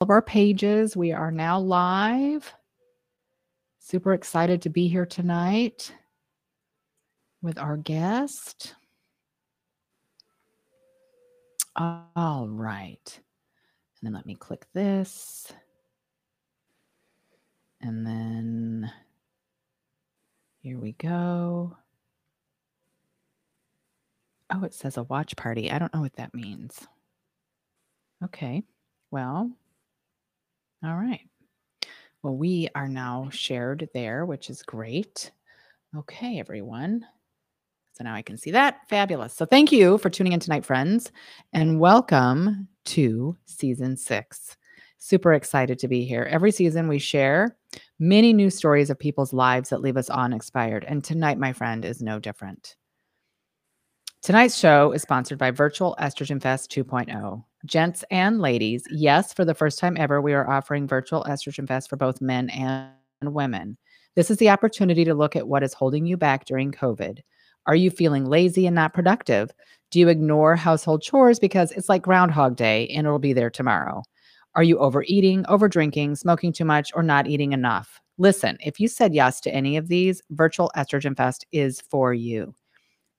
of our pages. We are now live. Super excited to be here tonight with our guest. All right. And then let me click this. And then here we go. Oh, it says a watch party. I don't know what that means. Okay. Well, all right. Well, we are now shared there, which is great. Okay, everyone. So now I can see that. Fabulous. So thank you for tuning in tonight, friends, and welcome to season six. Super excited to be here. Every season, we share many new stories of people's lives that leave us uninspired. And tonight, my friend, is no different. Tonight's show is sponsored by Virtual Estrogen Fest 2.0. Gents and ladies, yes, for the first time ever, we are offering Virtual Estrogen Fest for both men and women. This is the opportunity to look at what is holding you back during COVID. Are you feeling lazy and not productive? Do you ignore household chores because it's like Groundhog Day and it'll be there tomorrow? Are you overeating, overdrinking, smoking too much, or not eating enough? Listen, if you said yes to any of these, Virtual Estrogen Fest is for you.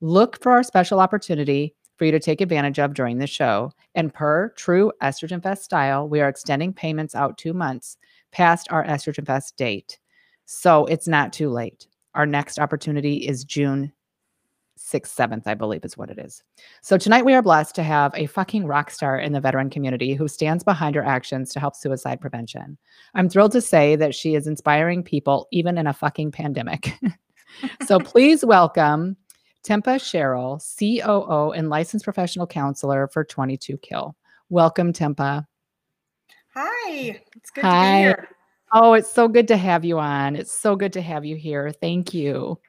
Look for our special opportunity for you to take advantage of during the show. And per true Estrogen Fest style, we are extending payments out two months past our Estrogen Fest date. So it's not too late. Our next opportunity is June 6th, 7th, I believe is what it is. So tonight we are blessed to have a fucking rock star in the veteran community who stands behind her actions to help suicide prevention. I'm thrilled to say that she is inspiring people even in a fucking pandemic. so please welcome Tempa Sherrill, COO and licensed professional counselor for 22 Kill. Welcome, Tempa. Hi, it's good Hi. to be here. Oh, it's so good to have you on. It's so good to have you here. Thank you.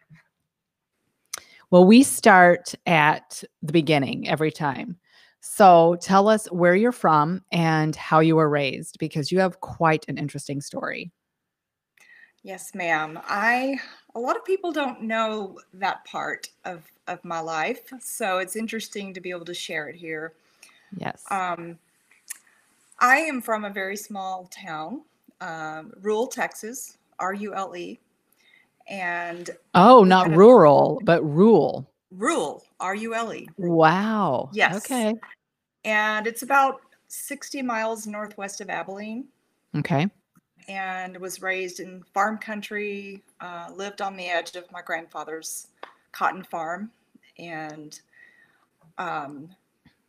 Well, we start at the beginning every time. So tell us where you're from and how you were raised because you have quite an interesting story. Yes, ma'am. I a lot of people don't know that part of of my life, so it's interesting to be able to share it here. Yes. Um, I am from a very small town, um, Rule Texas, R U L E, and oh, not rural, but Rule. Rule, R U L E. Wow. Yes. Okay. And it's about sixty miles northwest of Abilene. Okay and was raised in farm country, uh, lived on the edge of my grandfather's cotton farm. And um,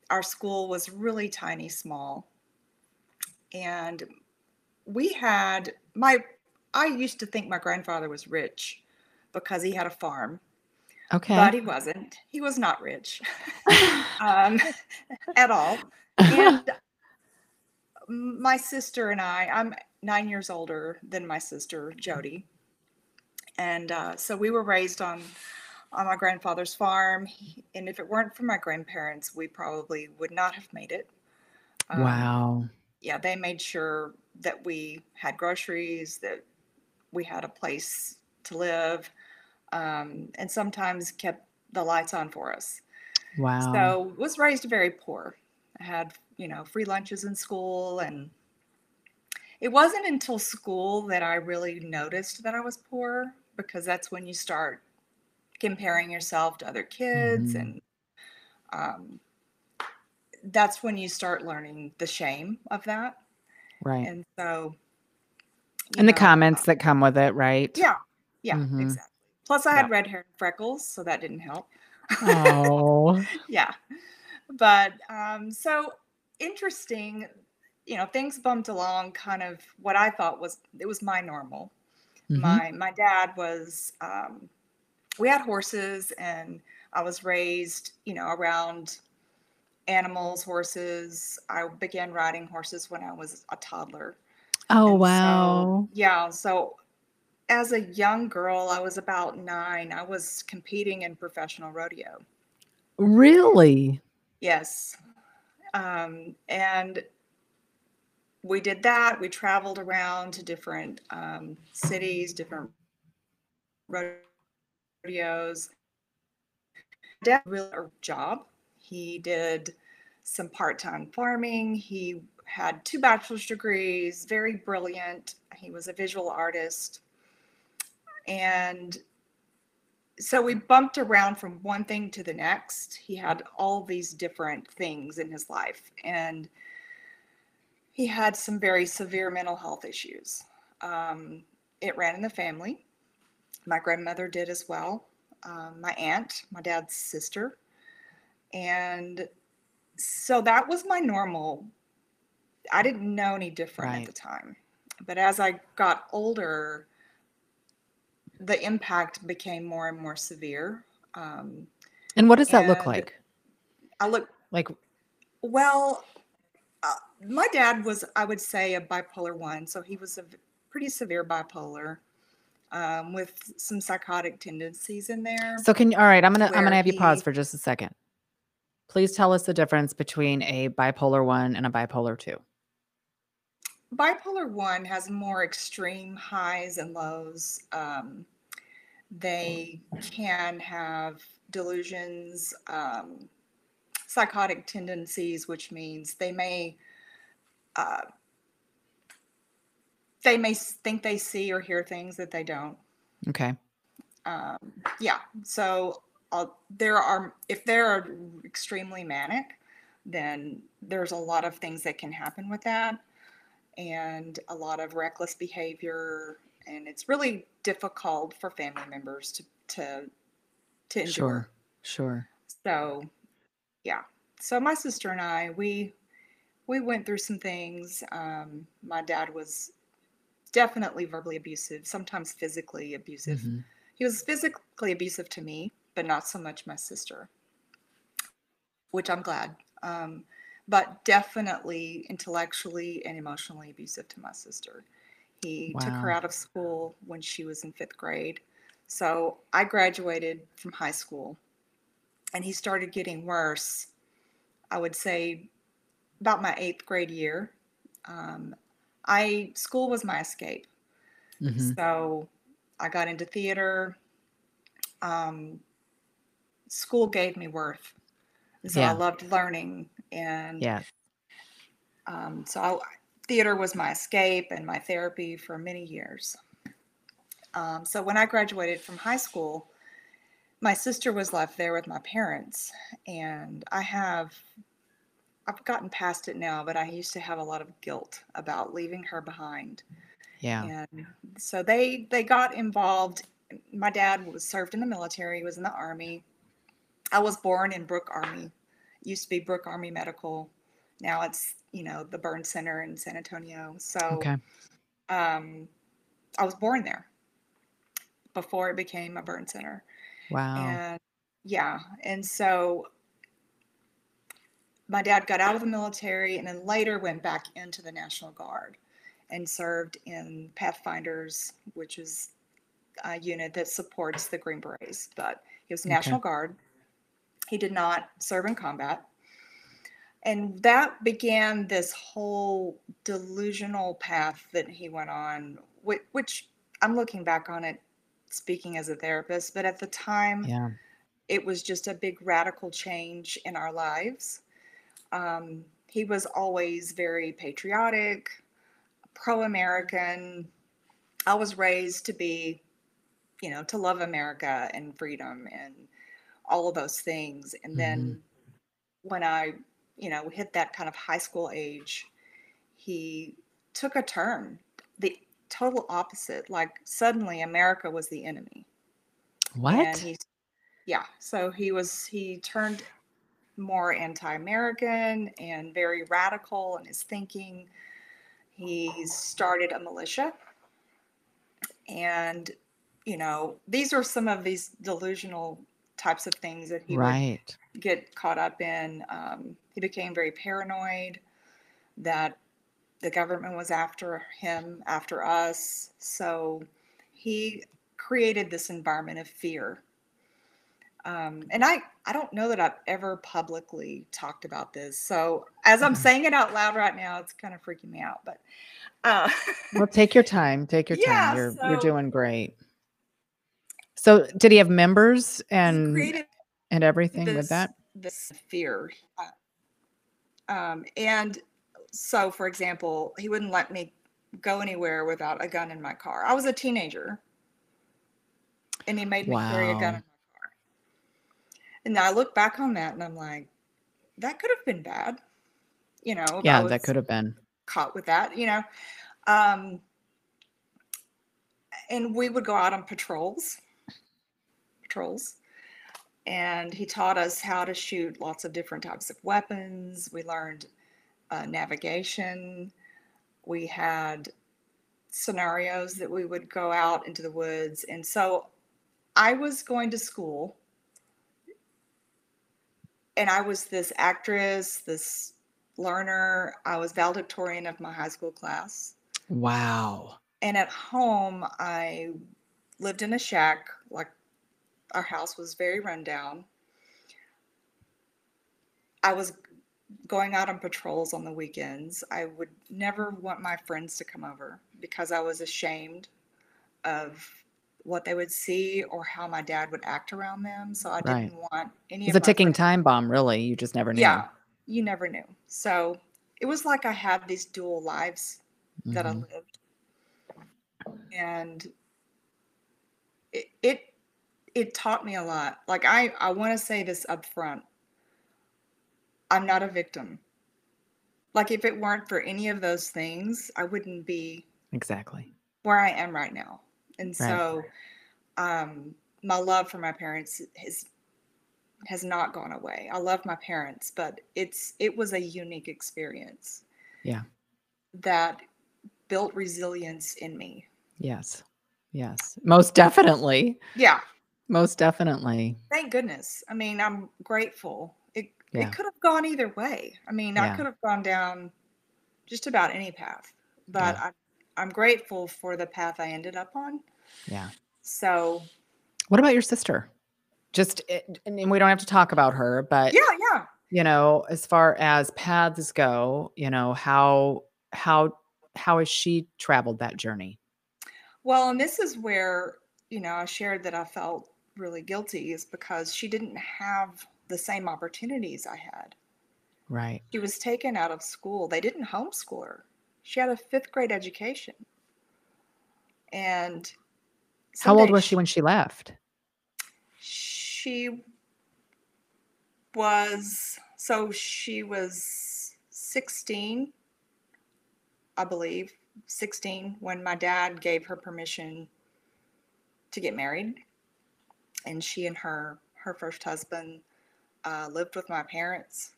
our school was really tiny, small. And we had my, I used to think my grandfather was rich because he had a farm. Okay. But he wasn't. He was not rich um, at all. And my sister and I, I'm nine years older than my sister Jody, and uh, so we were raised on on my grandfather's farm. And if it weren't for my grandparents, we probably would not have made it. Um, wow. Yeah, they made sure that we had groceries, that we had a place to live, um, and sometimes kept the lights on for us. Wow. So was raised very poor. I had you know free lunches in school and it wasn't until school that I really noticed that I was poor because that's when you start comparing yourself to other kids mm-hmm. and um, that's when you start learning the shame of that. Right. And so and know, the comments uh, that come with it, right? Yeah. Yeah, mm-hmm. exactly. Plus I had red hair and freckles, so that didn't help. Oh. yeah. But um so interesting you know, things bumped along kind of what I thought was it was my normal. Mm-hmm. My my dad was um, we had horses and I was raised, you know, around animals, horses. I began riding horses when I was a toddler. Oh and wow. So, yeah, so as a young girl, I was about 9. I was competing in professional rodeo. Really? Yes. Um, and we did that. We traveled around to different um, cities, different rodeos. Dad really a job. He did some part-time farming. He had two bachelor's degrees, very brilliant. He was a visual artist. And so we bumped around from one thing to the next. He had all these different things in his life. And he had some very severe mental health issues. Um, it ran in the family. My grandmother did as well. Um, my aunt, my dad's sister. And so that was my normal. I didn't know any different right. at the time. But as I got older, the impact became more and more severe. Um, and what does that look like? I look like, well, uh, my dad was, I would say, a bipolar one. So he was a pretty severe bipolar. Um, with some psychotic tendencies in there. So can you all right, I'm gonna I'm gonna have he, you pause for just a second. Please tell us the difference between a bipolar one and a bipolar two. Bipolar one has more extreme highs and lows. Um, they can have delusions, um, psychotic tendencies, which means they may uh, they may think they see or hear things that they don't. Okay. Um, yeah. So uh, there are if they're extremely manic, then there's a lot of things that can happen with that, and a lot of reckless behavior, and it's really difficult for family members to to to endure. Sure. Sure. So, yeah. So my sister and I, we we went through some things. Um, my dad was definitely verbally abusive, sometimes physically abusive. Mm-hmm. He was physically abusive to me, but not so much my sister, which I'm glad. Um, but definitely intellectually and emotionally abusive to my sister. He wow. took her out of school when she was in fifth grade. So I graduated from high school and he started getting worse, I would say about my eighth grade year. Um, I school was my escape. Mm-hmm. So I got into theater. Um, school gave me worth. So yeah. I loved learning and yeah. Um, so I, theater was my escape and my therapy for many years. Um, so when I graduated from high school, my sister was left there with my parents, and I have I've gotten past it now, but I used to have a lot of guilt about leaving her behind. Yeah. And so they they got involved. My dad was served in the military, he was in the army. I was born in Brooke Army. It used to be Brooke Army Medical. Now it's, you know, the Burn Center in San Antonio. So okay. um I was born there before it became a burn center. Wow. And yeah. And so my dad got out of the military and then later went back into the National Guard and served in Pathfinders, which is a unit that supports the Green Berets. But he was National okay. Guard. He did not serve in combat. And that began this whole delusional path that he went on, which, which I'm looking back on it speaking as a therapist, but at the time, yeah. it was just a big radical change in our lives. Um, he was always very patriotic, pro American. I was raised to be, you know, to love America and freedom and all of those things. And then mm-hmm. when I, you know, hit that kind of high school age, he took a turn, the total opposite. Like suddenly America was the enemy. What? He's, yeah. So he was, he turned more anti American and very radical in his thinking. He started a militia. And, you know, these are some of these delusional types of things that he right. Get caught up in. Um, he became very paranoid that the government was after him, after us. So he created this environment of fear um, and I, I don't know that I've ever publicly talked about this. So as I'm mm-hmm. saying it out loud right now, it's kind of freaking me out. But uh, well, take your time. Take your yeah, time. You're so, you're doing great. So did he have members and and everything this, with that? This fear, uh, um, and so for example, he wouldn't let me go anywhere without a gun in my car. I was a teenager. And he made me carry a gun in Wow. my car. And I look back on that and I'm like, that could have been bad. You know, Yeah, that could have been. caught with that, you know. Um, and we would go out on patrols, patrols, and he taught us how to shoot lots of different types of weapons. We learned uh, navigation. We had scenarios that we would go out into the woods, and so I was going to school, and I was this actress, this learner. I was valedictorian of my high school class. Wow. And at home, I lived in a shack. Like our house was very rundown. I was going out on patrols on the weekends. I would never want my friends to come over because I was ashamed of what they would see or how my dad would act around them. So I Right. didn't want any It's a ticking friends. time bomb, really. You just never knew. Yeah, you never knew. So it was like I had these dual lives that I Mhm. lived. And it it, it taught me a lot. Like I, I want to say this up front. I'm not a victim. Like if it weren't for any of those things, I wouldn't be Exactly. where I am right now. And Right. so um my love for my parents has has not gone away. I love my parents, but it's it was a unique experience Yeah. that built resilience in me. Yes. Yes. Most definitely. Yeah, Most definitely. thank goodness. I mean, I'm grateful. It Yeah. it could have gone either way. I mean, I could have gone down just about any path, but Yeah. I, I'm grateful for the path I ended up on. Yeah. So What about your sister? Just, eh, it, and we don't have to talk about her, but yeah, yeah. you know, as far as paths go, you know, how how how has she traveled that journey? Well, and this is where, you know, I shared that I felt really guilty is because she didn't have the same opportunities I had. Right. She was taken out of school. They didn't homeschool her. She had a fifth grade education. And How old was she when she left? She was, so she was 16, I believe, 16 when my dad gave her permission to get married. And she and her her first husband uh, lived with my parents.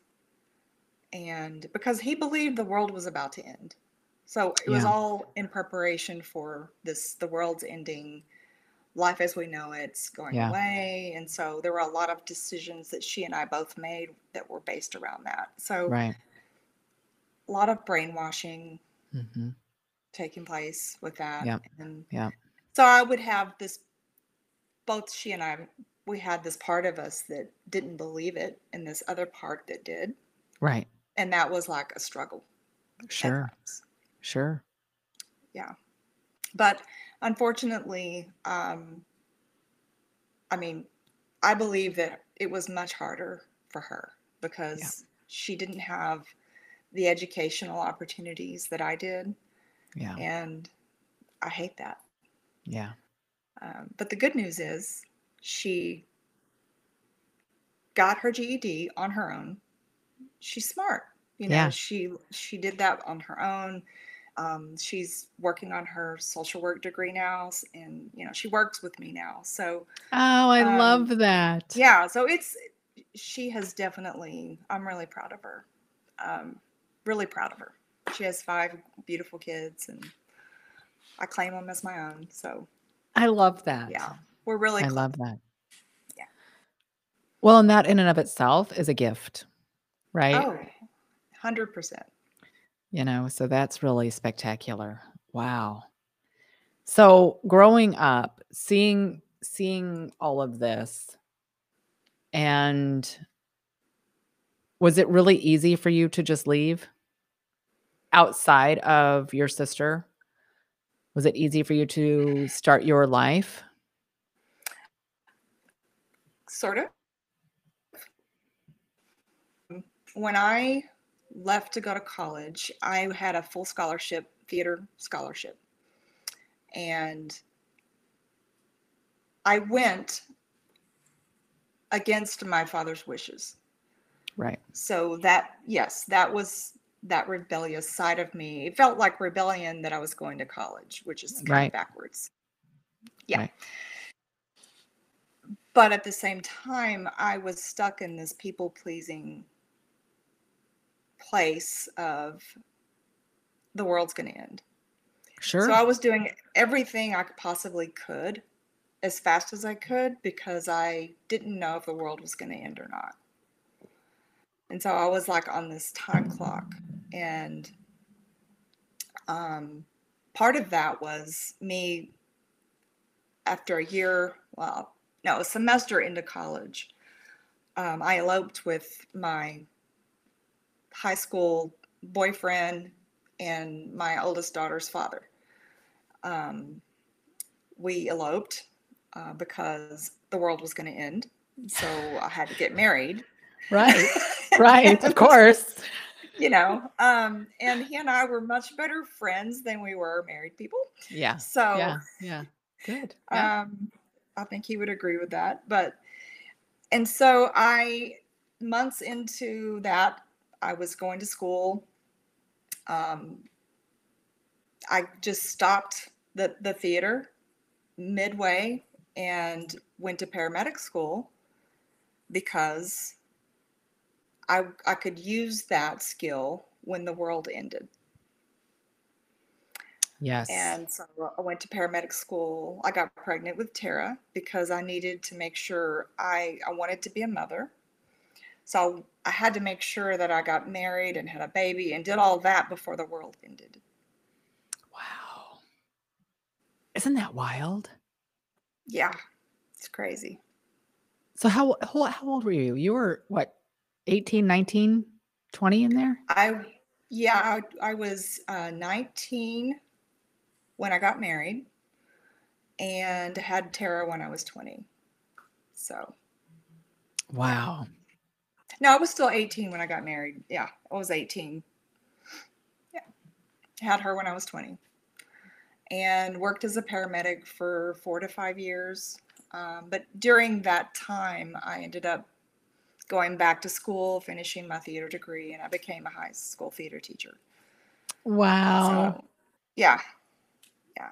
And because he believed the world was about to end. So it was all in preparation for this the world's ending life as we know it's going Yeah. away and so there were a lot of decisions that she and i both made that were based around that so Right. a lot of brainwashing hmm taking place with that yeah, and Yep. so i would have this both she and i we had this part of us that didn't believe it and this other part that did Right. and that was like a struggle Sure. Sure. yeah but unfortunately um i mean i believe that it was much harder for her because she didn't have the educational opportunities that i did Yeah. and i hate that Yeah. Um, but the good news is she got her ged on her own. She's smart you know Yeah. she she did that on her own. Um, she's working on her social work degree now and you know she works with me now. So Oh, I um, love that. yeah so it's she has definitely i'm really proud of her. Um, really proud of her. She has five beautiful kids and i claim them as my own so I love that. yeah we're really I close. love that. Yeah. Well, and that in and of itself is a gift, right? oh 100% You know, so that's really spectacular. Wow. So growing up, seeing seeing all of this and was it really easy for you to just leave outside of your sister? Was it easy for you to start your life? sort of um, when i left to go to college, I had a full scholarship, theater scholarship. And I went against my father's wishes. Right. So that, yes, that was that rebellious side of me. It felt like rebellion that I was going to college, which is kind Right. of backwards. Yeah. Right. But at the same time, I was stuck in this people pleasing place of the world's going to end. Sure. So I was doing everything I possibly could as fast as I could because I didn't know if the world was going to end or not. And so I was like on this time clock. And um, part of that was me after a year, well, no, a semester into college. Um, I eloped with my high school boyfriend and my oldest daughter's father. Um, we eloped uh, because the world was going to end. So I had to get married. right. Right. Of course. You know, um, and he and I were much better friends than we were married people. Yeah. So Yeah. Yeah. Good. Yeah. um, I think he would agree with that. But, and so I, months into that, I was going to school. Um, I just stopped the, the theater midway and went to paramedic school because I, I could use that skill when the world ended. yes. And so I went to paramedic school. I got pregnant with Tara because I needed to make sure I, I wanted to be a mother. So I had to make sure that I got married and had a baby and did all that before the world ended. wow. Isn't that wild? Yeah, it's crazy. So how how, how old were you? You were what? 18, 19, 20 in there? I, yeah, I, I was uh, 19 when I got married and had Tara when I was 20. So, Wow. no, I was still 18 when I got married. Yeah, I was 18. Yeah, had her when I was 20 and worked as a paramedic for four to five years. Um, but during that time, I ended up going back to school, finishing my theater degree, and I became a high school theater teacher. Wow. So, yeah, yeah.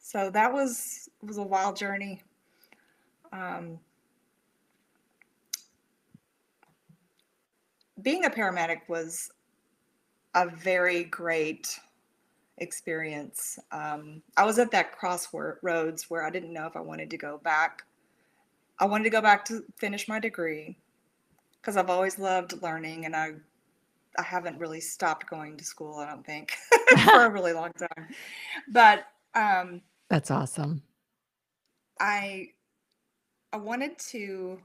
So that was was a wild journey. Um, being a paramedic was a very great experience. Um, I was at that crossroads where I didn't know if I wanted to go back. I wanted to go back to finish my degree because I've always loved learning and I I haven't really stopped going to school, I don't think, for a really long time. But um, That's awesome. I I wanted to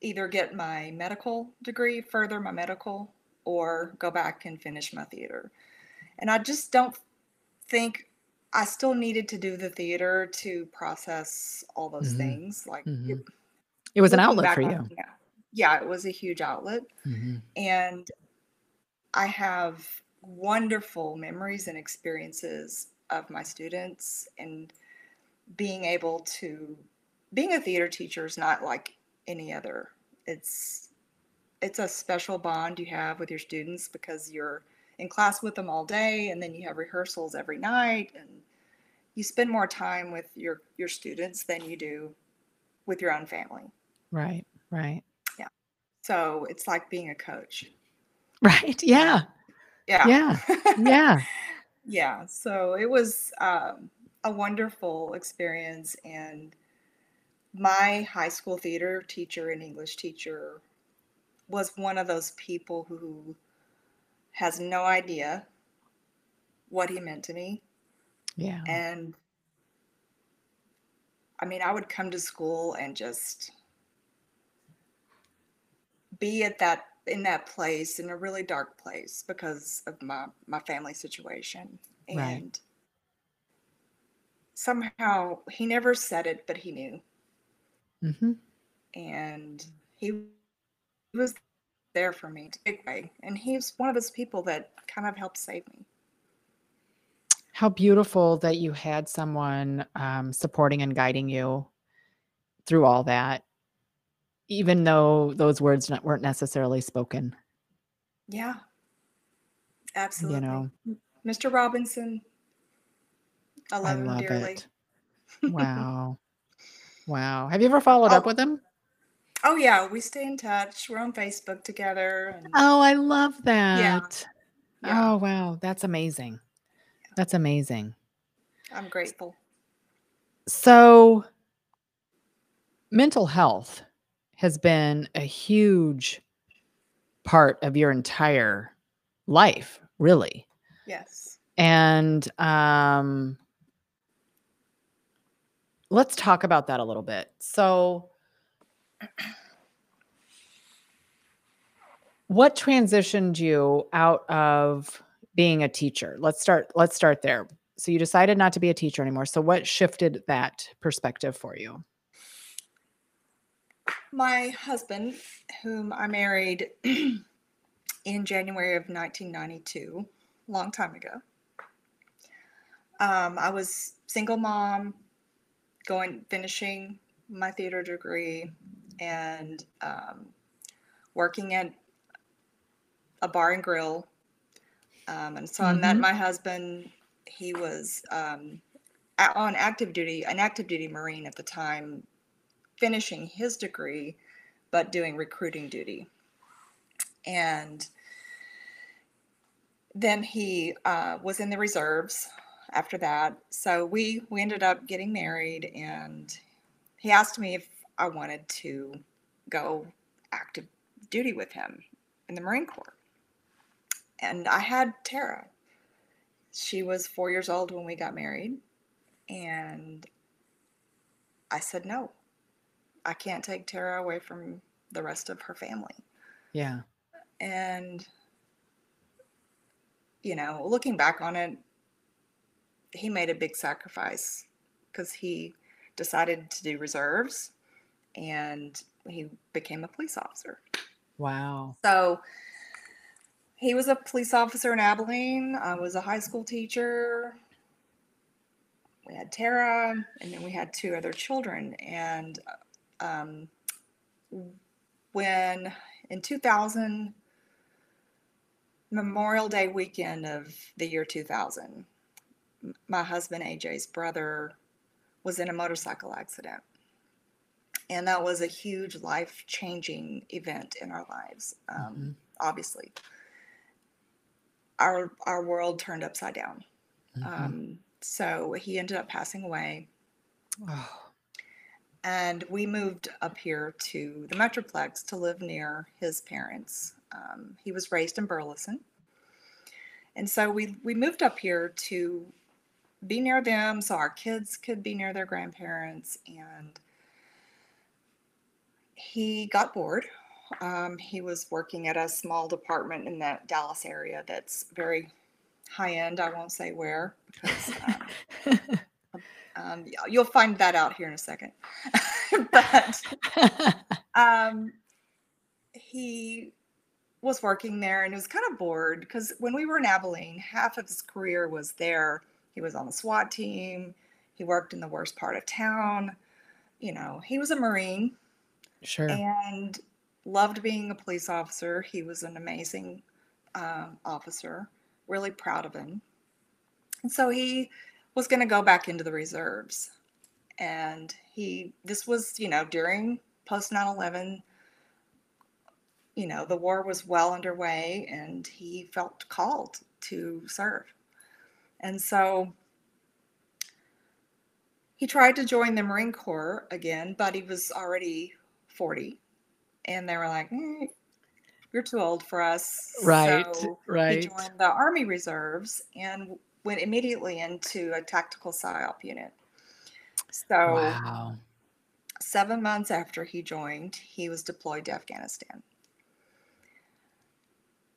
either get my medical degree, further my medical, or go back and finish my theater. And I just don't think I still needed to do the theater to process all those Mhm. things. Like Mhm. it- It was an outlet for you. Yeah, yeah, it was a huge outlet. Mhm. And I have wonderful memories and experiences of my students and being able to being a theater teacher is not like any other. It's it's a special bond you have with your students because you're in class with them all day and then you have rehearsals every night and you spend more time with your your students than you do with your own family. Right. Right. So it's like being a coach. Right. Yeah. Yeah. Yeah. Yeah. yeah so it was um, a wonderful experience and my high school theater teacher and english teacher was one of those people who has no idea what he meant to me Yeah. and i mean i would come to school and just be at that in that place in a really dark place because of my my family situation and Right. somehow he never said it but he knew hmm and he was there for me, big way. And he's one of those people that kind of helped save me. How beautiful that you had someone um, supporting and guiding you through all that, even though those words not, weren't necessarily spoken. Yeah, absolutely. You know, Mr. Robinson, I love, I him love dearly. it. Wow. wow. Have you ever followed up Oh, with him? oh yeah, we stay in touch. We're on Facebook together, and Oh, I love that. yeah, Oh, wow. That's amazing. That's amazing. I'm grateful. So, mental health has been a huge part of your entire life, really. Yes. And um, let's talk about that a little bit. So, what transitioned you out of being a teacher? Let's start let's start there. So you decided not to be a teacher anymore. So what shifted that perspective for you? My husband, whom I married in January of 1992, long time ago. Um, I was single mom, going finishing my theater degree, and um, working at a bar and grill. Um, and so I met Mhm. my husband. He was um, on active duty, an active duty Marine at the time, finishing his degree, but doing recruiting duty. And then he uh, was in the reserves after that. So we we ended up getting married, and he asked me if I wanted to go active duty with him in the Marine Corps. And I had Tara. She was four years old when we got married, and I said no. I can't take Tara away from the rest of her family. Yeah. And you know, looking back on it, he made a big sacrifice because he decided to do reserves and he became a police officer. Wow. So he was a police officer in Abilene. I was a high school teacher. We had Tara, and then we had two other children. And um, when in 2000, Memorial Day weekend of the year 2000, my husband AJ's brother was in a motorcycle accident. And that was a huge life changing event in our lives, um, Mhm. obviously. Our, our world turned upside down. Mhm. Um, so he ended up passing away. Oh, and we moved up here to the Metroplex to live near his parents. Um, he was raised in Burleson, and so we we moved up here to be near them, so our kids could be near their grandparents. And he got bored. Um, he was working at a small department in that Dallas area that's very high end. I won't say where because um, um, you'll find that out here in a second. but um, he was working there and he was kind of bored because when we were in Abilene, half of his career was there. He was on the SWAT team. He worked in the worst part of town. You know, he was a Marine sure. and loved being a police officer. He was an amazing um, officer, really proud of him. And so he was going to go back into the reserves. And he, this was, you know, during post 9 11, you know, the war was well underway and he felt called to serve. And so he tried to join the Marine Corps again, but he was already 40. And they were like, "Mm, you're too old for us. Right. So he joined the Army Reserves and went immediately into a tactical PSYOP unit. So, Wow. seven months after he joined, he was deployed to Afghanistan.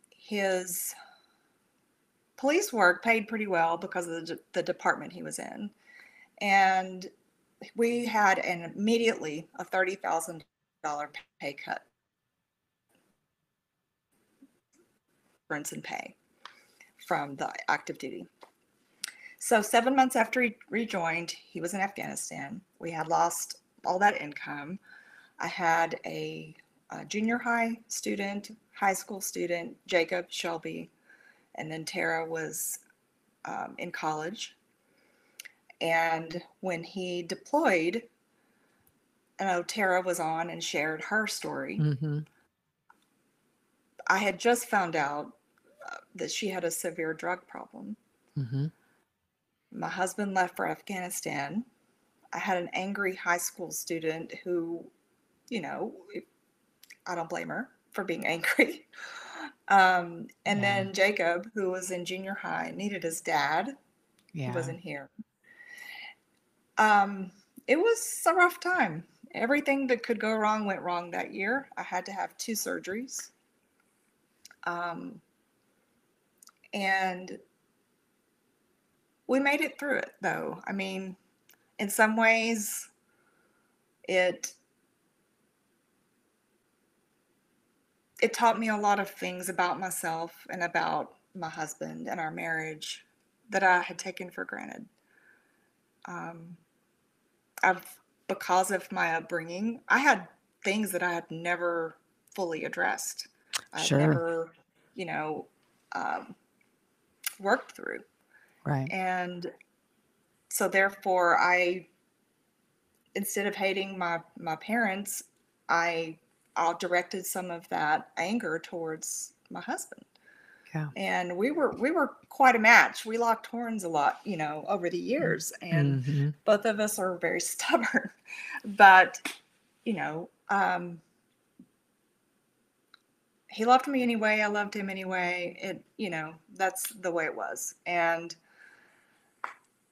His police work paid pretty well because of the, the department he was in. And we had an immediately a $30,000 pay cut. severance and pay from the active duty. So, seven months after he rejoined, he was in Afghanistan. We had lost all that income. I had a, a junior high student, high school student, Jacob Shelby, and then Tara was um, in college. And when he deployed, I know Tara was on and shared her story. Mm-hmm. I had just found out uh, that she had a severe drug problem. Mm-hmm. My husband left for Afghanistan. I had an angry high school student who, you know, I don't blame her for being angry. Um, and Yeah. then Jacob, who was in junior high, needed his dad. He wasn't here. Um, it was a rough time. Everything that could go wrong went wrong that year. I had to have two surgeries. Um, and we made it through it, though. I mean, in some ways, it it taught me a lot of things about myself and about my husband and our marriage that I had taken for granted. Um, I've because of my upbringing, I had things that I had never fully addressed. I had Sure. never, you know, um, worked through, Right. and so therefore, I instead of hating my my parents, I I directed some of that anger towards my husband Yeah. and we were we were quite a match. We locked horns a lot, you know, over the years, and Mhm. both of us are very stubborn. But you know, um, he loved me anyway. I loved him anyway. It, you know, that's the way it was. And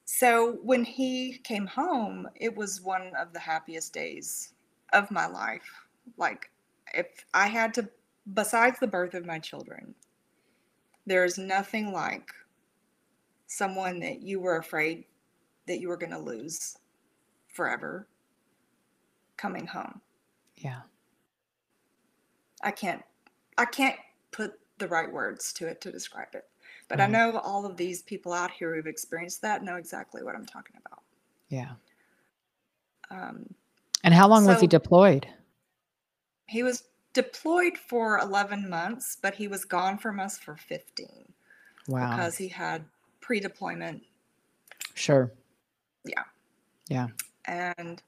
so when he came home, it was one of the happiest days of my life. Like, if I had to, besides the birth of my children, there is nothing like someone that you were afraid that you were going to lose forever coming home. Yeah. I can't I can't put the right words to it to describe it. But I know all of these people out here who've experienced that know exactly what I'm talking about. Yeah. Um, And how long was he deployed? he was deployed for 11 months, but he was gone from us for 15 Wow. because he had pre-deployment Sure. Yeah. Yeah. And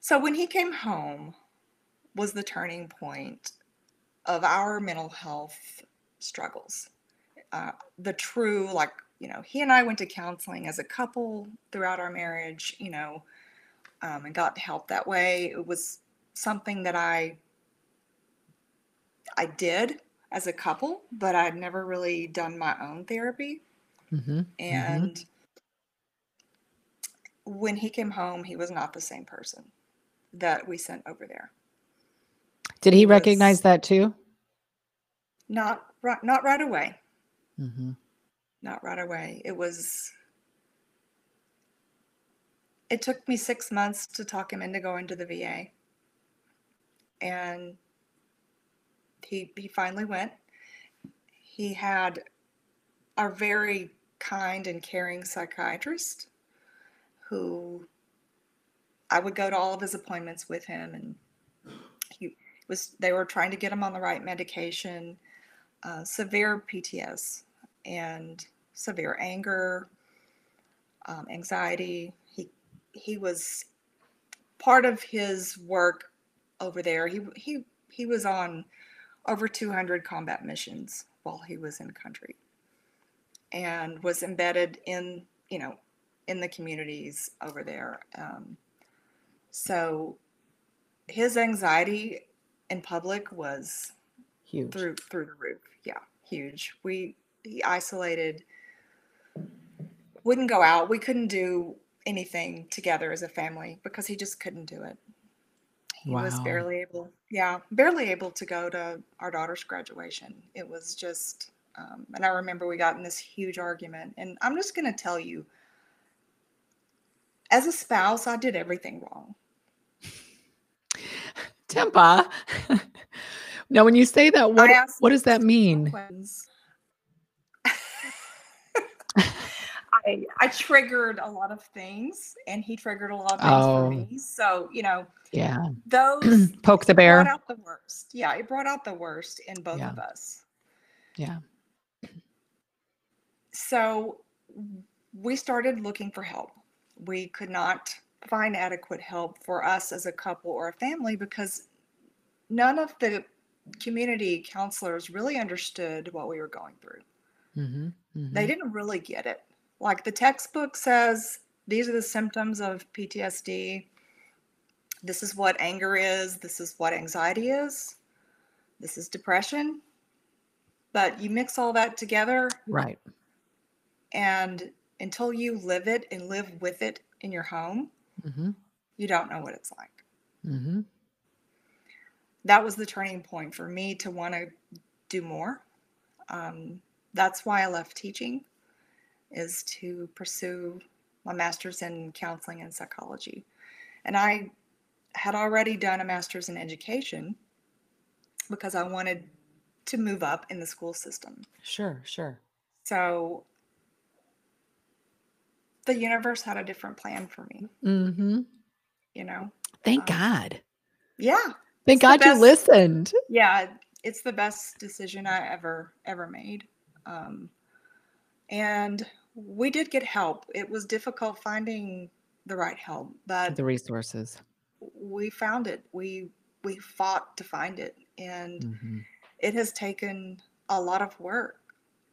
so when he came home was the turning point of our mental health struggles. Uh, the true, like, you know, he and I went to counseling as a couple throughout our marriage, you know, um, and got help that way. It was something that I I did as a couple, but I'd never really done my own therapy. Mm-hmm. And when he came home, he was not the same person that we sent over there. Did he He recognize that too? Not right, not right away. Mm-hmm. Not right away. It was. It took me six months to talk him into going to the VA, and he he finally went. He had a very kind and caring psychiatrist who I would go to all of his appointments with him and he was they were trying to get him on the right medication uh, severe pts and severe anger um, anxiety. He he was part of his work over there. He he he was on over 200 combat missions while he was in country and was embedded in you know in the communities over there. Um, so his anxiety in public was Huge. through through the roof. Yeah huge. We he isolated wouldn't go out. We couldn't do anything together as a family because he just couldn't do it. He was barely able yeah barely able to go to our daughter's graduation. It was just um, and i remember we got in this huge argument and i'm just going to tell you as a spouse i did everything wrong. Tempa, now, when you say that, what what does that mean? I I triggered a lot of things, and he triggered a lot of things oh. for me. So you know, yeah, those poke the bear. Out the worst. Yeah, it brought out the worst in both yeah. of us. Yeah. So we started looking for help. We could not find adequate help for us as a couple or a family because none of the community counselors really understood what we were going through. Mm-hmm, mm-hmm. They didn't really get it. Like the textbook says, these are the symptoms of PTSD. This is what anger is. This is what anxiety is. This is depression. But you mix all that together. Right. And until you live it and live with it in your home, mm-hmm. you don't know what it's like. Mm-hmm. That was the turning point for me to want to do more. Um, that's why I left teaching, is to pursue my master's in counseling and psychology. And I had already done a master's in education because I wanted to move up in the school system. Sure, sure. So the universe had a different plan for me. Mm-hmm. You know? Thank um, God. Yeah. Thank God you listened. Yeah. It's the best decision I ever, ever made. Um, and we did get help. It was difficult finding the right help, but the resources. We found it. We we fought to find it. And mm-hmm. it has taken a lot of work.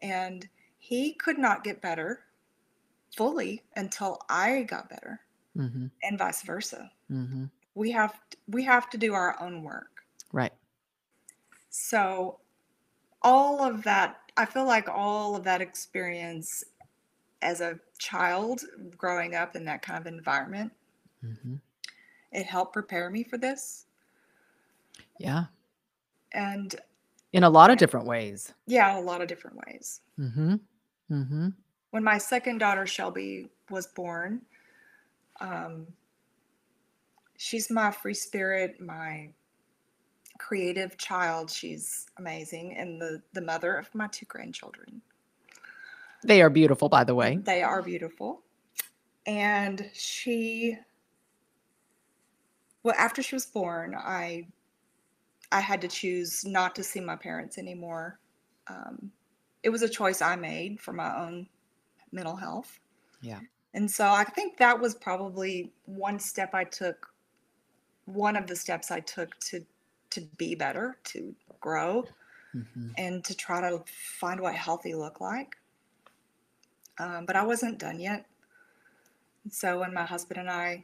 And he could not get better fully until I got better, mm-hmm. and vice versa. Mm-hmm. We have we have to do our own work, right? So, all of that, I feel like all of that experience as a child growing up in that kind of environment, mm-hmm. it helped prepare me for this. Yeah, and in a lot of different ways. Yeah, a lot of different ways. Mm-hmm. Mm-hmm when my second daughter Shelby was born, um, she's my free spirit, my creative child. She's amazing, and the the mother of my two grandchildren. They are beautiful, by the way. They are beautiful, and she. Well, after she was born, I I had to choose not to see my parents anymore. Um, it was a choice I made for my own mental health. Yeah. And so I think that was probably one step I took, one of the steps I took to to be better, to grow, mm-hmm. and to try to find what healthy looked like. Um, but I wasn't done yet. So when my husband and I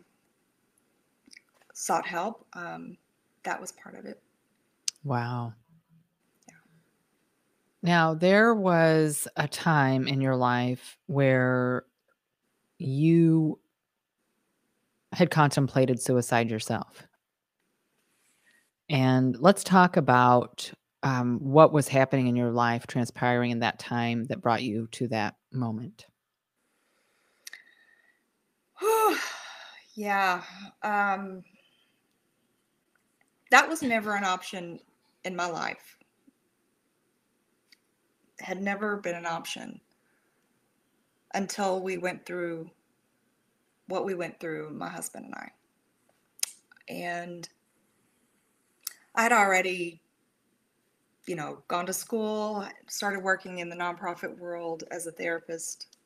sought help, um, that was part of it. Wow. Now, there was a time in your life where you had contemplated suicide yourself. And let's talk about um, what was happening in your life, transpiring in that time that brought you to that moment. yeah. Um, that was never an option in my life had never been an option until we went through what we went through, my husband and I. And I had already, you know, gone to school, started working in the nonprofit world as a therapist.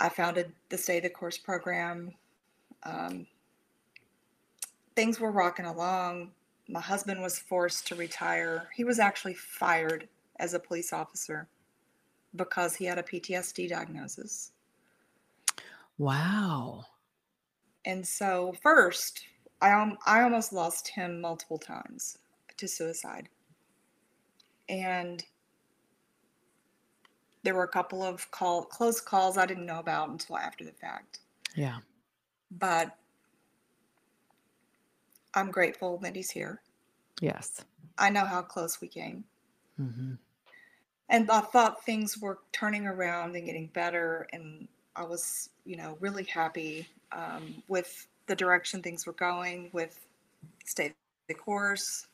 I founded the Stay the Course program. Um, things were rocking along my husband was forced to retire. He was actually fired as a police officer because he had a PTSD diagnosis. Wow. And so, first, I, um, I almost lost him multiple times to suicide. And there were a couple of call close calls I didn't know about until after the fact. Yeah. But I'm grateful that he's here. Yes. I know how close we came. Mm-hmm. And I thought things were turning around and getting better. And I was, you know, really happy um, with the direction things were going with Stay the course,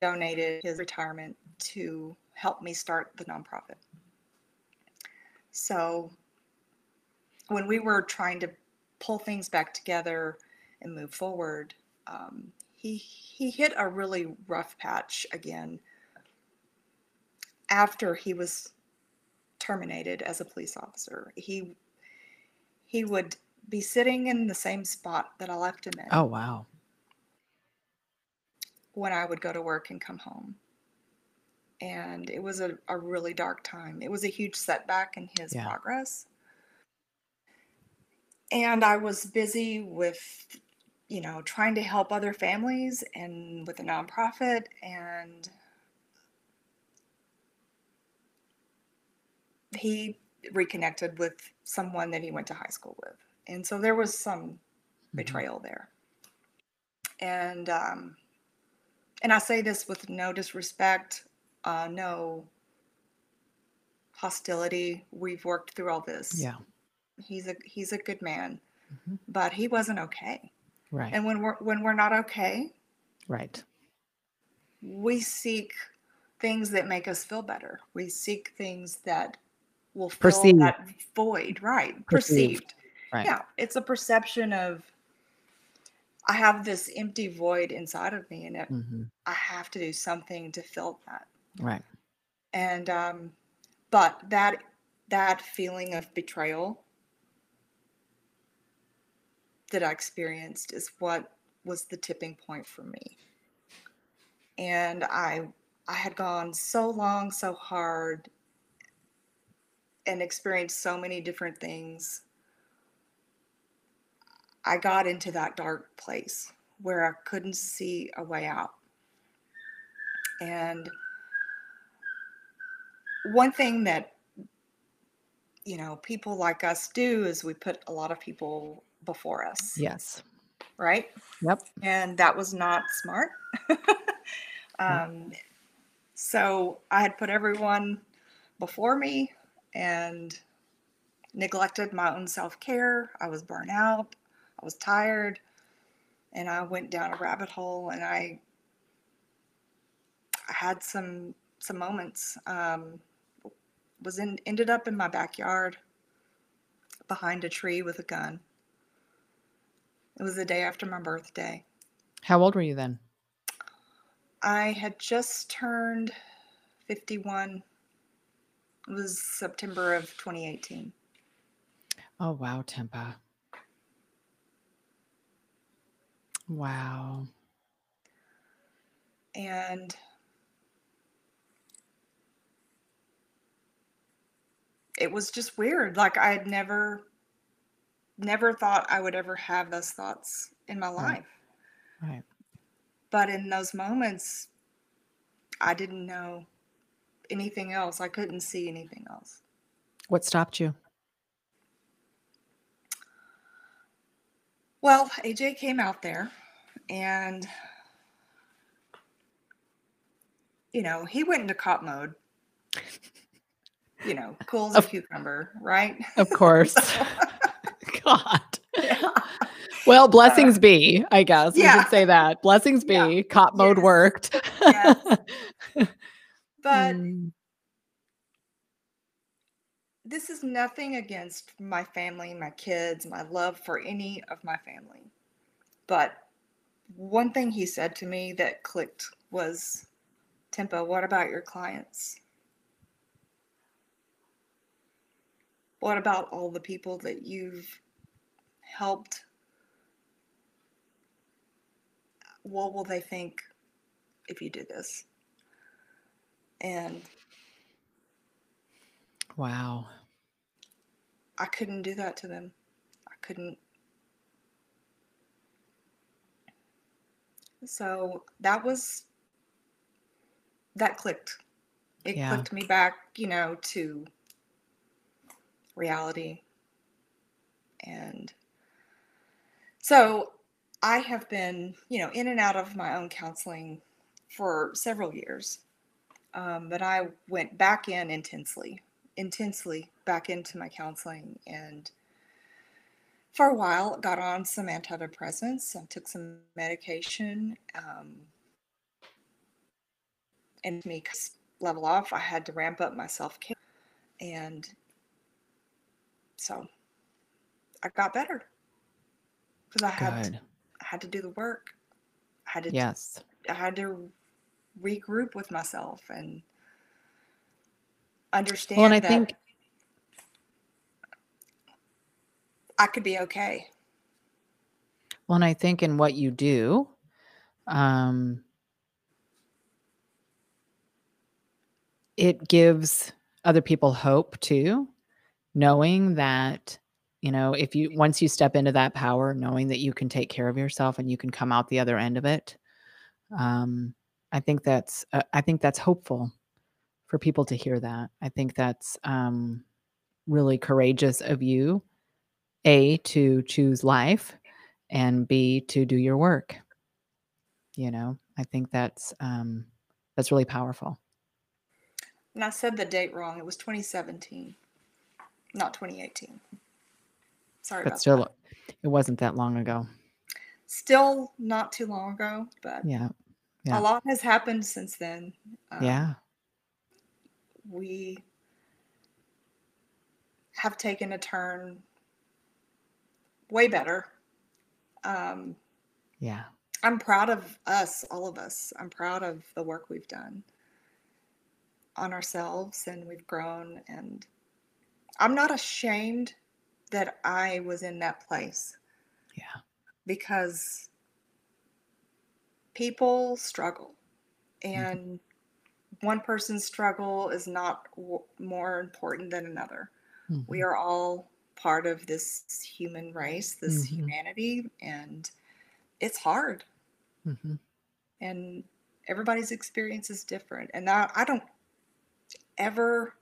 donated his retirement to help me start the nonprofit. So when we were trying to pull things back together and move forward, um, he he hit a really rough patch again after he was terminated as a police officer. He he would be sitting in the same spot that I left him in. Oh wow. When I would go to work and come home. And it was a, a really dark time. It was a huge setback in his yeah. progress. And I was busy with, you know, trying to help other families and with a nonprofit and he reconnected with someone that he went to high school with. And so there was some mm-hmm. betrayal there. And um, and I say this with no disrespect, uh, no hostility. We've worked through all this. Yeah. He's a he's a good man, mm-hmm. but he wasn't okay. Right. And when we're when we're not okay, right, we seek things that make us feel better. We seek things that will fill perceived. that void, right? Perceived. perceived. Right. Yeah, it's a perception of I have this empty void inside of me, and it, mm-hmm. I have to do something to fill that. Right. And um, but that that feeling of betrayal that I experienced is what was the tipping point for me. And I I had gone so long, so hard and experienced so many different things, I got into that dark place where I couldn't see a way out. And one thing that you know people like us do is we put a lot of people before us. Yes. Right? Yep. And that was not smart. um, so I had put everyone before me and neglected my own self care. I was burnt out. I was tired. And I went down a rabbit hole and I, I had some some moments. Um, was in ended up in my backyard behind a tree with a gun. It was the day after my birthday. How old were you then? I had just turned 51 it was September of 2018. Oh, wow, Tempa. Wow. And it was just weird. Like I had never never thought I would ever have those thoughts in my life. Right. right. But in those moments I didn't know anything else. I couldn't see anything else. What stopped you? Well, AJ came out there and you know, he went into cop mode. You know, cool as a cucumber, right? Of course. God. Yeah. Well, blessings uh, be, I guess. Yeah. We should say that. Blessings be. Yeah. Cop mode yes. worked. yes. But mm. this is nothing against my family, my kids, my love for any of my family. But one thing he said to me that clicked was Tempa, what about your clients? What about all the people that you've helped? What will they think if you do this? And wow. I couldn't do that to them. I couldn't. So that was, that clicked. It yeah. clicked me back, you know, to reality. And so I have been, you know, in and out of my own counseling for several years. Um, but I went back in intensely, intensely back into my counseling and for a while, got on some antidepressants. I took some medication. Um, and me level off, I had to ramp up my self care. And so I got better because I had to, I had to do the work. I had to yes. I had to regroup with myself and understand well, and I that think I could be okay. Well, and I think in what you do, um, it gives other people hope too, knowing that you know if you once you step into that power knowing that you can take care of yourself and you can come out the other end of it um, i think that's uh, i think that's hopeful for people to hear that. I think that's um, really courageous of you a to choose life and b to do your work. You know i think that's um, that's really powerful. And i said the date wrong. It was 2017 not 2018 Sorry, but still, that. it wasn't that long ago. Still not too long ago, but yeah, yeah. a lot has happened since then. Um, yeah, we have taken a turn way better. Um, yeah, I'm proud of us, all of us. I'm proud of the work we've done on ourselves, and we've grown. And I'm not ashamed that I was in that place. Yeah. Because people struggle mm-hmm. and mm-hmm. one person's struggle is not w- more important than another. Mm-hmm. We are all part of this human race, this mm-hmm. humanity, and it's hard. Mm-hmm. And everybody's experience is different. And I, I don't ever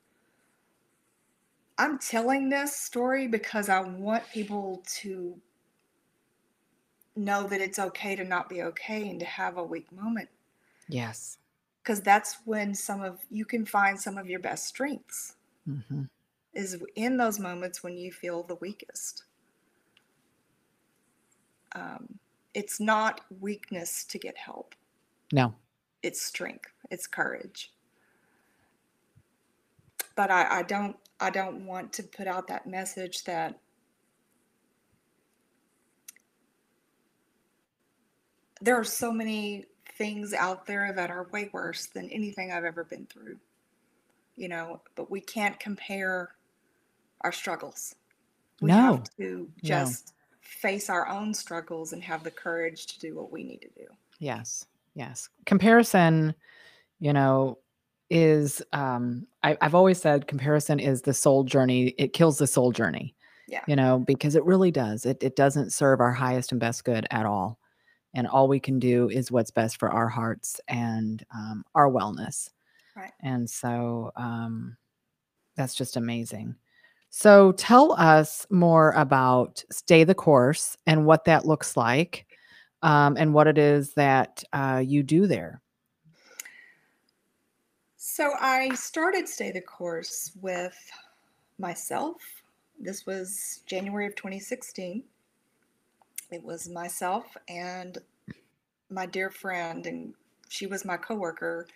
I'm telling this story because I want people to know that it's okay to not be okay and to have a weak moment. Yes. Because that's when some of you can find some of your best strengths. Mm-hmm. Is in those moments when you feel the weakest. Um, it's not weakness to get help. No. It's strength. It's courage. But I, I don't I don't want to put out that message that there are so many things out there that are way worse than anything I've ever been through. You know, but we can't compare our struggles. We no. have to just no. face our own struggles and have the courage to do what we need to do. Yes. Yes. Comparison, you know, is um I, I've always said comparison is the soul journey. It kills the soul journey. Yeah. You know, because it really does. It it doesn't serve our highest and best good at all. And all we can do is what's best for our hearts and um, our wellness. Right. And so um, that's just amazing. So tell us more about Stay the Course and what that looks like um, and what it is that uh, you do there. So I started Stay the Course with myself. This was January of 2016. It was myself and my dear friend, and she was my coworker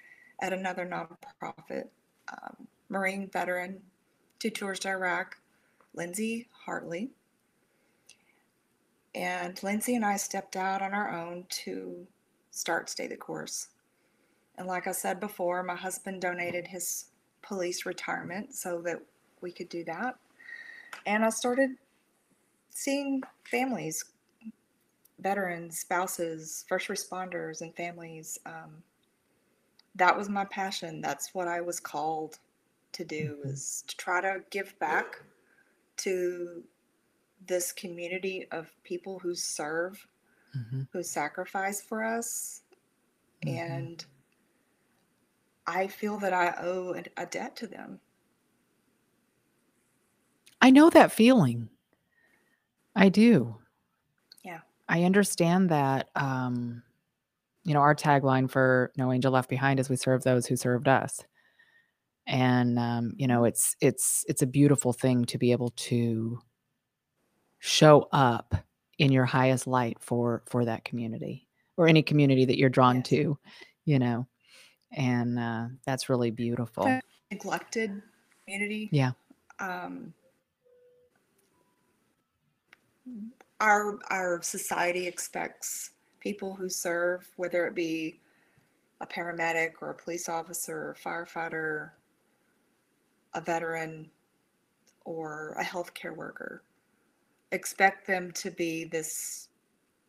at another nonprofit, um, Marine veteran, two tours to Iraq, Lindsay Hartley. And Lindsay and I stepped out on our own to start Stay the Course. And like I said before, my husband donated his police retirement so that we could do that. And I started seeing families, veterans, spouses, first responders, and families. Um, that was my passion. That's what I was called to do mm-hmm. is to try to give back to this community of people who serve, mm-hmm. who sacrifice for us, mm-hmm. and I feel that I owe a debt to them. I know that feeling. I do. I understand that um you know our tagline for No Angel Left Behind is we serve those who served us. And um you know it's it's it's a beautiful thing to be able to show up in your highest light for for that community or any community that you're drawn Yes. to, you know. And uh, that's really beautiful. neglected community. Yeah. Um, our our society expects people who serve, whether it be a paramedic or a police officer, or firefighter, a veteran, or a healthcare worker, expect them to be this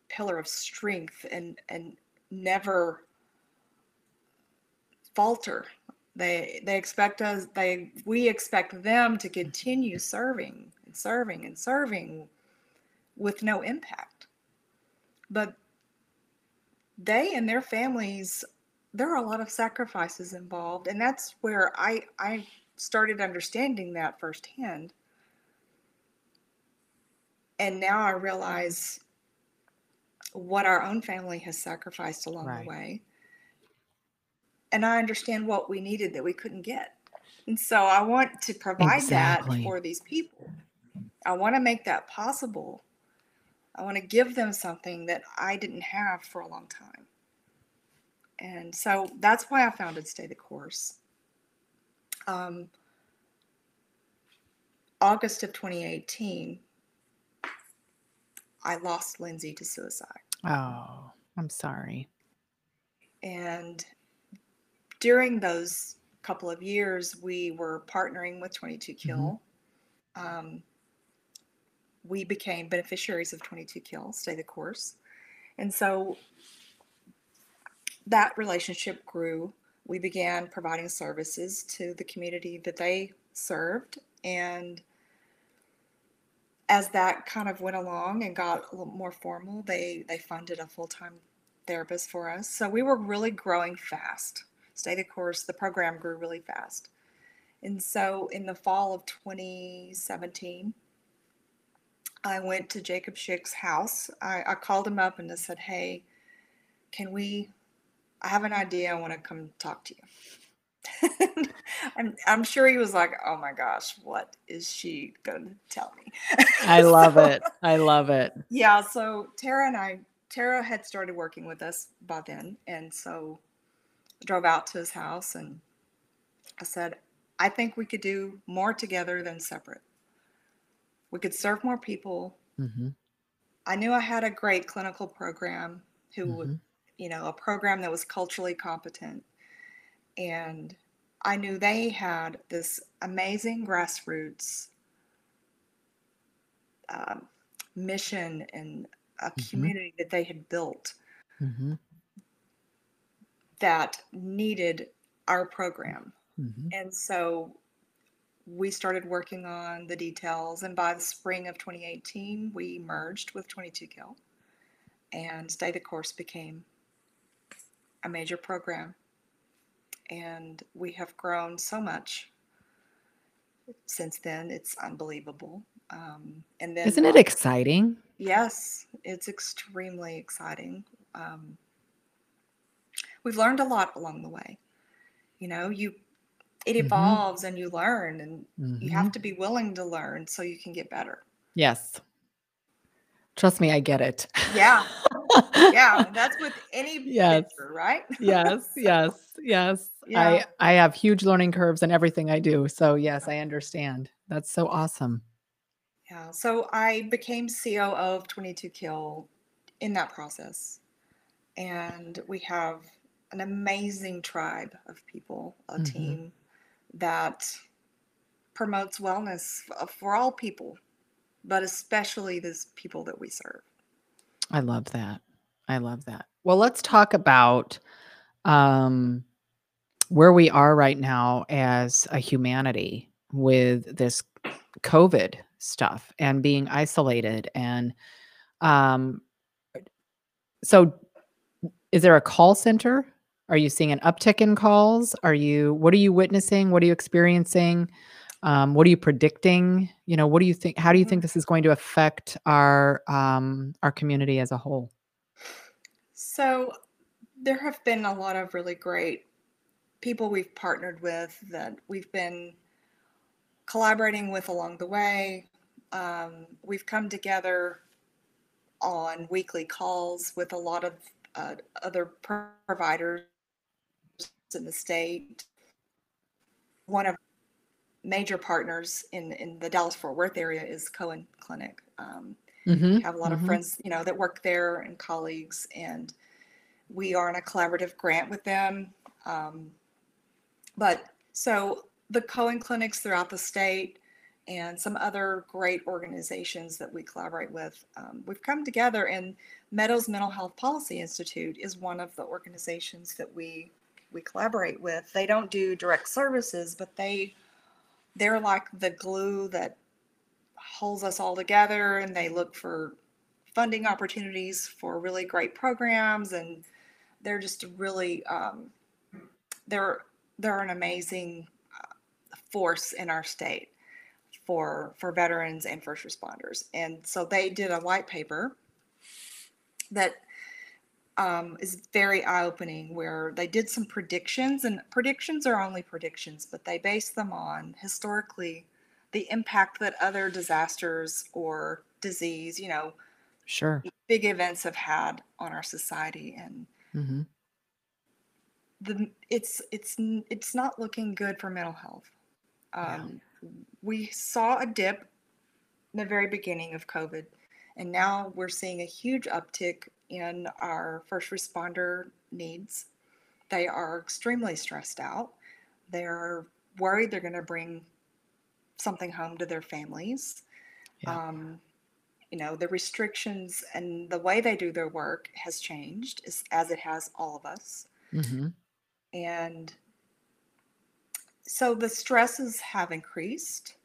pillar of strength and and never falter. They they expect us they we expect them to continue serving and serving and serving with no impact but they and their families there are a lot of sacrifices involved and that's where i i started understanding that firsthand and now i realize what our own family has sacrificed along Right. the way and I understand what we needed that we couldn't get. And so I want to provide Exactly. that for these people. I want to make that possible. I want to give them something that I didn't have for a long time. And so that's why I founded Stay the Course. Um, August of 2018, I lost Lindsay to suicide. Oh, I'm sorry. And during those couple of years, we were partnering with 22 Kill. Um, we became beneficiaries of 22 Kill, Stay the Course. And so that relationship grew. We began providing services to the community that they served. And as that kind of went along and got a little more formal, they, they funded a full time therapist for us. So we were really growing fast. Stay the course, the program grew really fast. And so in the fall of 2017, I went to Jacob Schick's house. I, I called him up and just said, Hey, can we? I have an idea. I want to come talk to you. I'm, I'm sure he was like, Oh my gosh, what is she going to tell me? I love So- it. I love it. yeah, so Tara and I, Tara had started working with us by then, and so drove out to his house, and I said, I think we could do more together than separate. We could serve more people. hmm I knew I had a great clinical program who, would Mhm. you know, a program that was culturally competent, and I knew they had this amazing grassroots um, mission and a Mhm. community that they had built hmm that needed our program. hmm And so we started working on the details. And by the spring of 2018, we merged with 22 Kill. And Stay the Course became a major program. And we have grown so much since then. It's unbelievable. Um, and then, Isn't it exciting? yes, it's extremely exciting. Um, we've learned a lot along the way. You know, you it Mhm. evolves and you learn, and you Mhm. have to be willing to learn so you can get better. Yes. Trust me, I get it. Yeah. Yeah, that's with any Yes. venture, right? yes, So, yes, yes. Yeah. I I have huge learning curves in everything I do. So yes, I understand. That's so awesome. Yeah. So I became COO of 22 Kill in that process. And we have an amazing tribe of people, a Mhm. team that promotes wellness for all people, but especially these people that we serve. I love that. I love that. Well, let's talk about um, where we are right now as a humanity with this COVID stuff and being isolated. And um, so, is there a call center? Are you seeing an uptick in calls? Are you, what are you witnessing? What are you experiencing? Um, what are you predicting? You know, what do you think? How do you think this is going to affect our um, our community as a whole? So there have been a lot of really great people we've partnered with that we've been collaborating with along the way. Um, we've come together on weekly calls with a lot of uh, other providers in the state. One of major partners in in the Dallas Fort Worth area is Cohen Clinic. Um, mm-hmm. Have a lot mm-hmm. of friends, you know, that work there and colleagues, and we are in a collaborative grant with them. Um, but so the Cohen clinics throughout the state and some other great organizations that we collaborate with, um, we've come together and Meadows Mental Health Policy Institute is one of the organizations that we we collaborate with. They don't do direct services, but they they're like the glue that holds us all together and they look for funding opportunities for really great programs and they're just really um, they're they're an amazing uh, force in our state for for veterans and first responders and so they did a white paper that um, is very eye-opening where they did some predictions and predictions are only predictions but they base them on historically the impact that other disasters or disease you know sure big events have had on our society and mm-hmm. the it's it's it's not looking good for mental health um, yeah. we saw a dip in the very beginning of covid and now we're seeing a huge uptick in our first responder needs. They are extremely stressed out. They're worried they're going to bring something home to their families. Yeah. Um, you know, the restrictions and the way they do their work has changed, as, as it has all of us. Mm-hmm. And so the stresses have increased,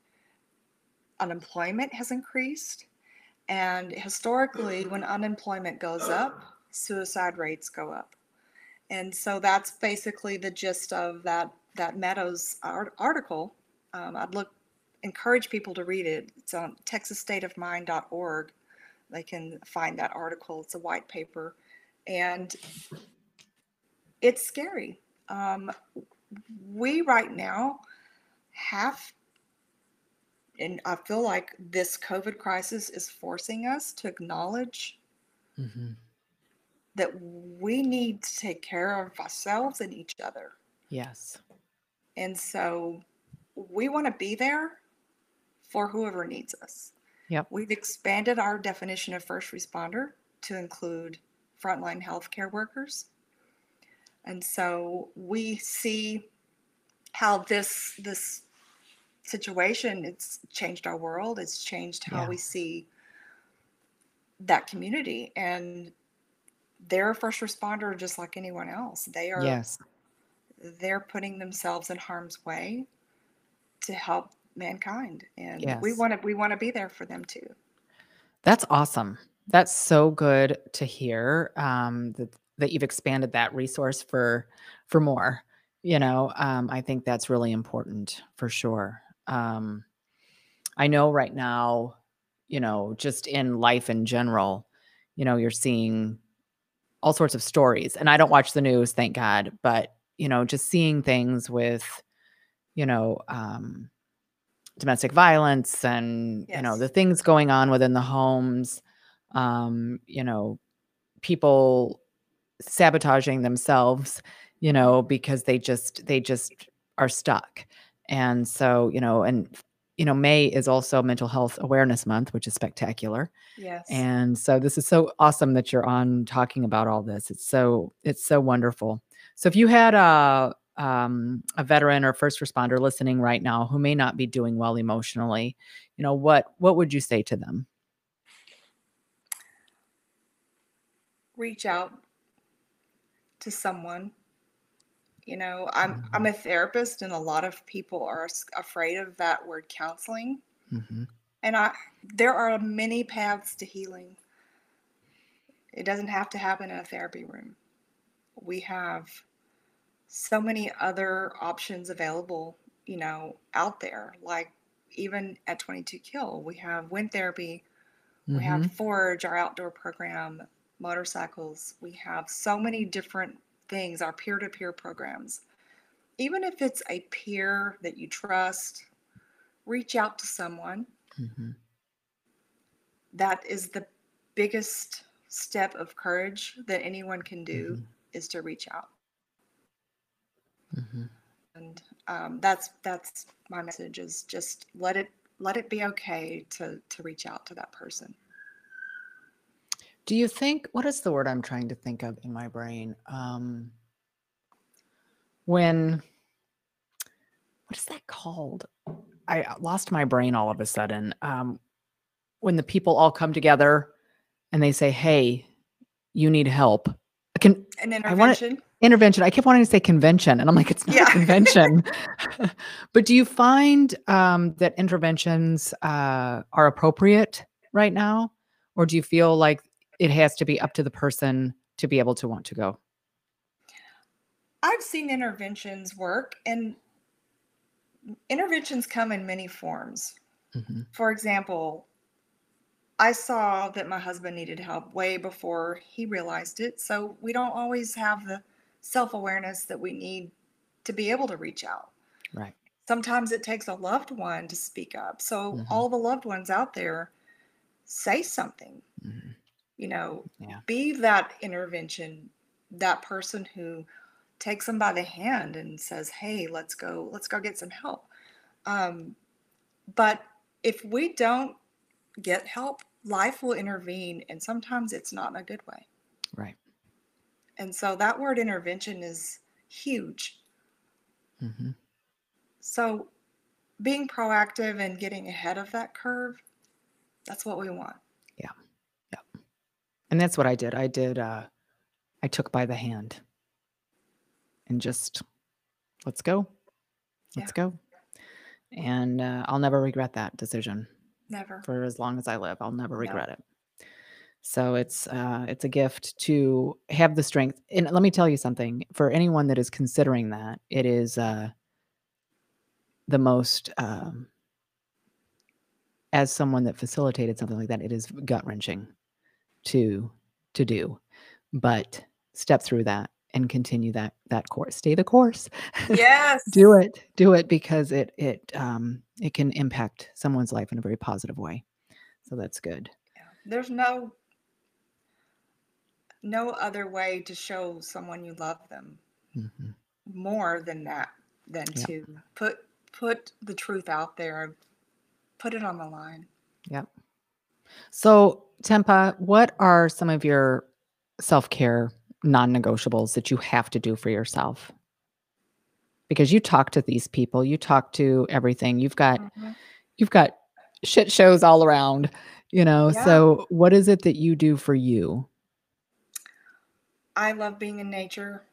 unemployment has increased, and historically, when unemployment goes up, suicide rates go up. And so that's basically the gist of that that Meadows art- article. Um, I'd look encourage people to read it. It's on texasstateofmind.org. They can find that article. It's a white paper, and it's scary. Um, we right now have and I feel like this COVID crisis is forcing us to acknowledge mm-hmm. that we need to take care of ourselves and each other. Yes. And so we want to be there for whoever needs us. Yep. We've expanded our definition of first responder to include frontline healthcare workers. And so we see how this this situation it's changed our world it's changed how yeah. we see that community and they're a first responder just like anyone else. They are yes. they're putting themselves in harm's way to help mankind and yes. we want to we want to be there for them too. That's awesome. That's so good to hear um, that that you've expanded that resource for for more you know? Um, i think that's really important for sure um, I know right now, you know, just in life in general, you know, you're seeing all sorts of stories. And I don't watch the news, thank God, but you know, just seeing things with, you know, um, domestic violence and yes. you know the things going on within the homes, um, you know, people sabotaging themselves, you know, because they just they just are stuck. And so, you know, and you know, May is also Mental Health Awareness Month, which is spectacular. Yes. And so this is so awesome that you're on talking about all this. It's so it's so wonderful. So if you had a um, a veteran or first responder listening right now who may not be doing well emotionally, you know, what what would you say to them? Reach out to someone you know, I'm I'm mm-hmm. a therapist, and a lot of people are afraid of that word counseling. Mm-hmm. And I, there are many paths to healing. It doesn't have to happen in a therapy room. We have so many other options available, you know, out there. Like even at 22 Kill, we have wind therapy, mm-hmm. we have mm-hmm. Forge, our outdoor program, motorcycles. We have so many different things, our peer to peer programs. Even if it's a peer that you trust, reach out to someone. Mm-hmm. that is the biggest step of courage that anyone can do mm-hmm. is to reach out. Mm-hmm. And um, that's that's my message is just let it let it be okay to to reach out to that person. Do you think what is the word I'm trying to think of in my brain? Um, when what is that called? I lost my brain all of a sudden. Um, when the people all come together and they say, "Hey, you need help." Can an intervention? I intervention. I kept wanting to say convention, and I'm like, it's not yeah. a convention. but do you find um, that interventions uh, are appropriate right now, or do you feel like it has to be up to the person to be able to want to go? I've seen interventions work, and interventions come in many forms. Mm-hmm. For example, I saw that my husband needed help way before he realized it. So we don't always have the self awareness that we need to be able to reach out. Right. Sometimes it takes a loved one to speak up. So mm-hmm. all the loved ones out there, say something. Mm-hmm. You know, yeah. be that intervention, that person who takes them by the hand and says, "Hey, let's go. Let's go get some help." Um, but if we don't get help, life will intervene, and sometimes it's not in a good way. Right. And so that word intervention is huge. Mm-hmm. So being proactive and getting ahead of that curve, that's what we want. Yeah. Yeah. And that's what I did. I did, uh, I took by the hand and just let's go. Let's yeah. go. And uh, I'll never regret that decision. Never. For as long as I live, I'll never regret no. it. So it's uh, it's a gift to have the strength. And let me tell you something. For anyone that is considering that, it is uh, the most. Um, as someone that facilitated something like that, it is gut wrenching to to do, but step through that and continue that that course. Stay the course. Yes. do it. Do it because it it um it can impact someone's life in a very positive way. So that's good. Yeah. There's no no other way to show someone you love them mm-hmm. more than that than yep. to put put the truth out there put it on the line yep so tempa what are some of your self-care non-negotiables that you have to do for yourself because you talk to these people you talk to everything you've got mm-hmm. you've got shit shows all around you know yeah. so what is it that you do for you I love being in nature.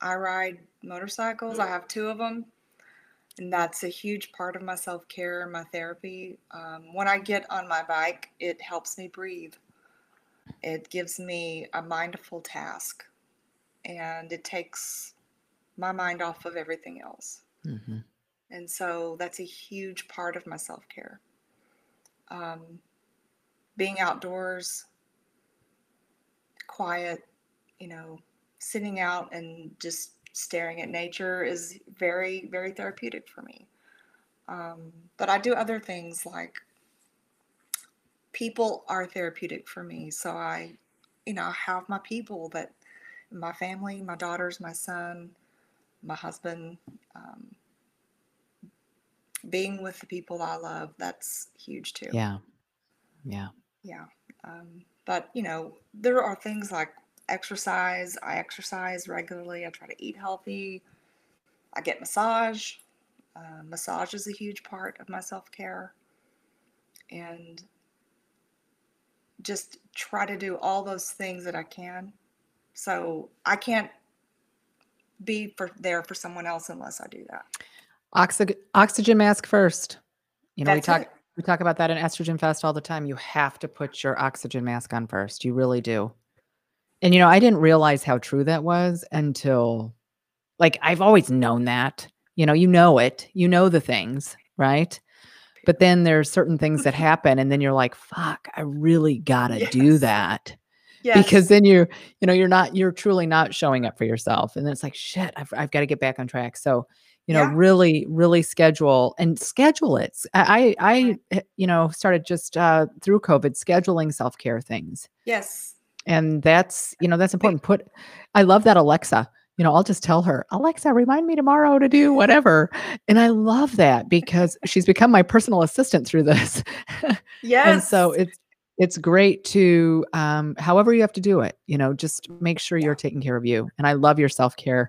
I ride motorcycles. I have two of them. And that's a huge part of my self care, my therapy. Um, when I get on my bike, it helps me breathe. It gives me a mindful task and it takes my mind off of everything else. Mm-hmm. And so that's a huge part of my self care. Um, being outdoors, quiet, you know, sitting out and just staring at nature is very, very therapeutic for me. Um, but I do other things like people are therapeutic for me. So I, you know, have my people that my family, my daughters, my son, my husband, um, being with the people I love, that's huge too. Yeah. Yeah. Yeah. Um, but, you know, there are things like exercise. I exercise regularly. I try to eat healthy. I get massage. Uh, massage is a huge part of my self care. And just try to do all those things that I can. So I can't be for, there for someone else unless I do that. Oxy- oxygen mask first. You know, That's we talk it. we talk about that in Estrogen Fest all the time. You have to put your oxygen mask on first. You really do. And you know, I didn't realize how true that was until like I've always known that. You know, you know it. You know the things, right? But then there's certain things that happen and then you're like, "Fuck, I really got to yes. do that." Yes. Because then you're, you know, you're not you're truly not showing up for yourself and then it's like, "Shit, I've I've got to get back on track." So, you know Yeah. really really schedule and schedule it I, I, eh, you know started just uh through covid scheduling self-care things Yes. And that's you know that's important. Put i love that alexa. You know i'll just tell her alexa remind me tomorrow to do whatever. And i love that because she's become my personal assistant through this. Yes. and so it's it's great to um however you have to do it you know just make sure you're taking care of you. And i love your self-care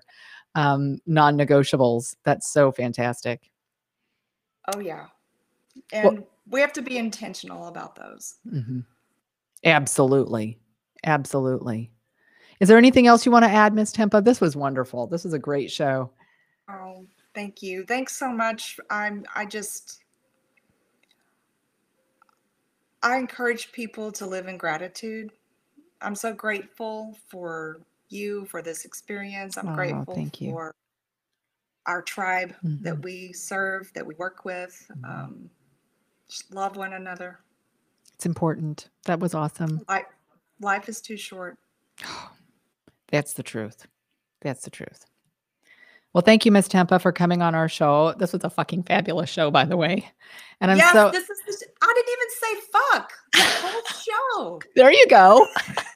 um non-negotiables. That's so fantastic. Oh yeah. Well- And we have to be intentional about those. Mhm. absolutely absolutely is there anything else you want to add miss tempa this was wonderful this is a great show Oh, thank you. Thanks so much. I'm I just I encourage people to live in gratitude. I'm so grateful for you for this experience. I'm Oh, grateful thank you. for our tribe Mhm. that we serve, that we work with. Mhm. Um, just love one another. it's important that was awesome Life, life is too short. that's the truth that's the truth well thank you miss tempa for coming on our show this was a fucking fabulous show by the way and i'm yes, so this is. I didn't even say fuck the whole show. there you go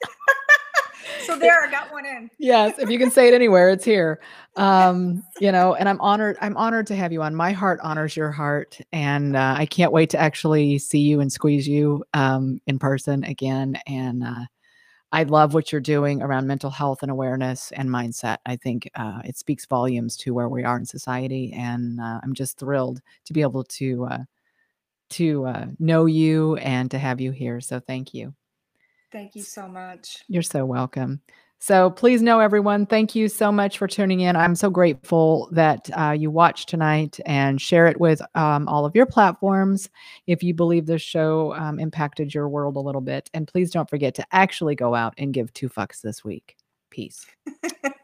So there, I got one in. yes if you can say it anywhere it's here um you know and i'm honored i'm honored to have you on my heart honors your heart and uh, i can't wait to actually see you and squeeze you um in person again and uh I love what you're doing around mental health and awareness and mindset. I think uh, it speaks volumes to where we are in society, and uh, I'm just thrilled to be able to uh, to uh, know you and to have you here. So thank you. Thank you so much. You're so welcome. So please know, everyone, thank you so much for tuning in. I'm so grateful that uh, you watched tonight and share it with um, all of your platforms if you believe this show um, impacted your world a little bit. And please don't forget to actually go out and give two fucks this week. Peace.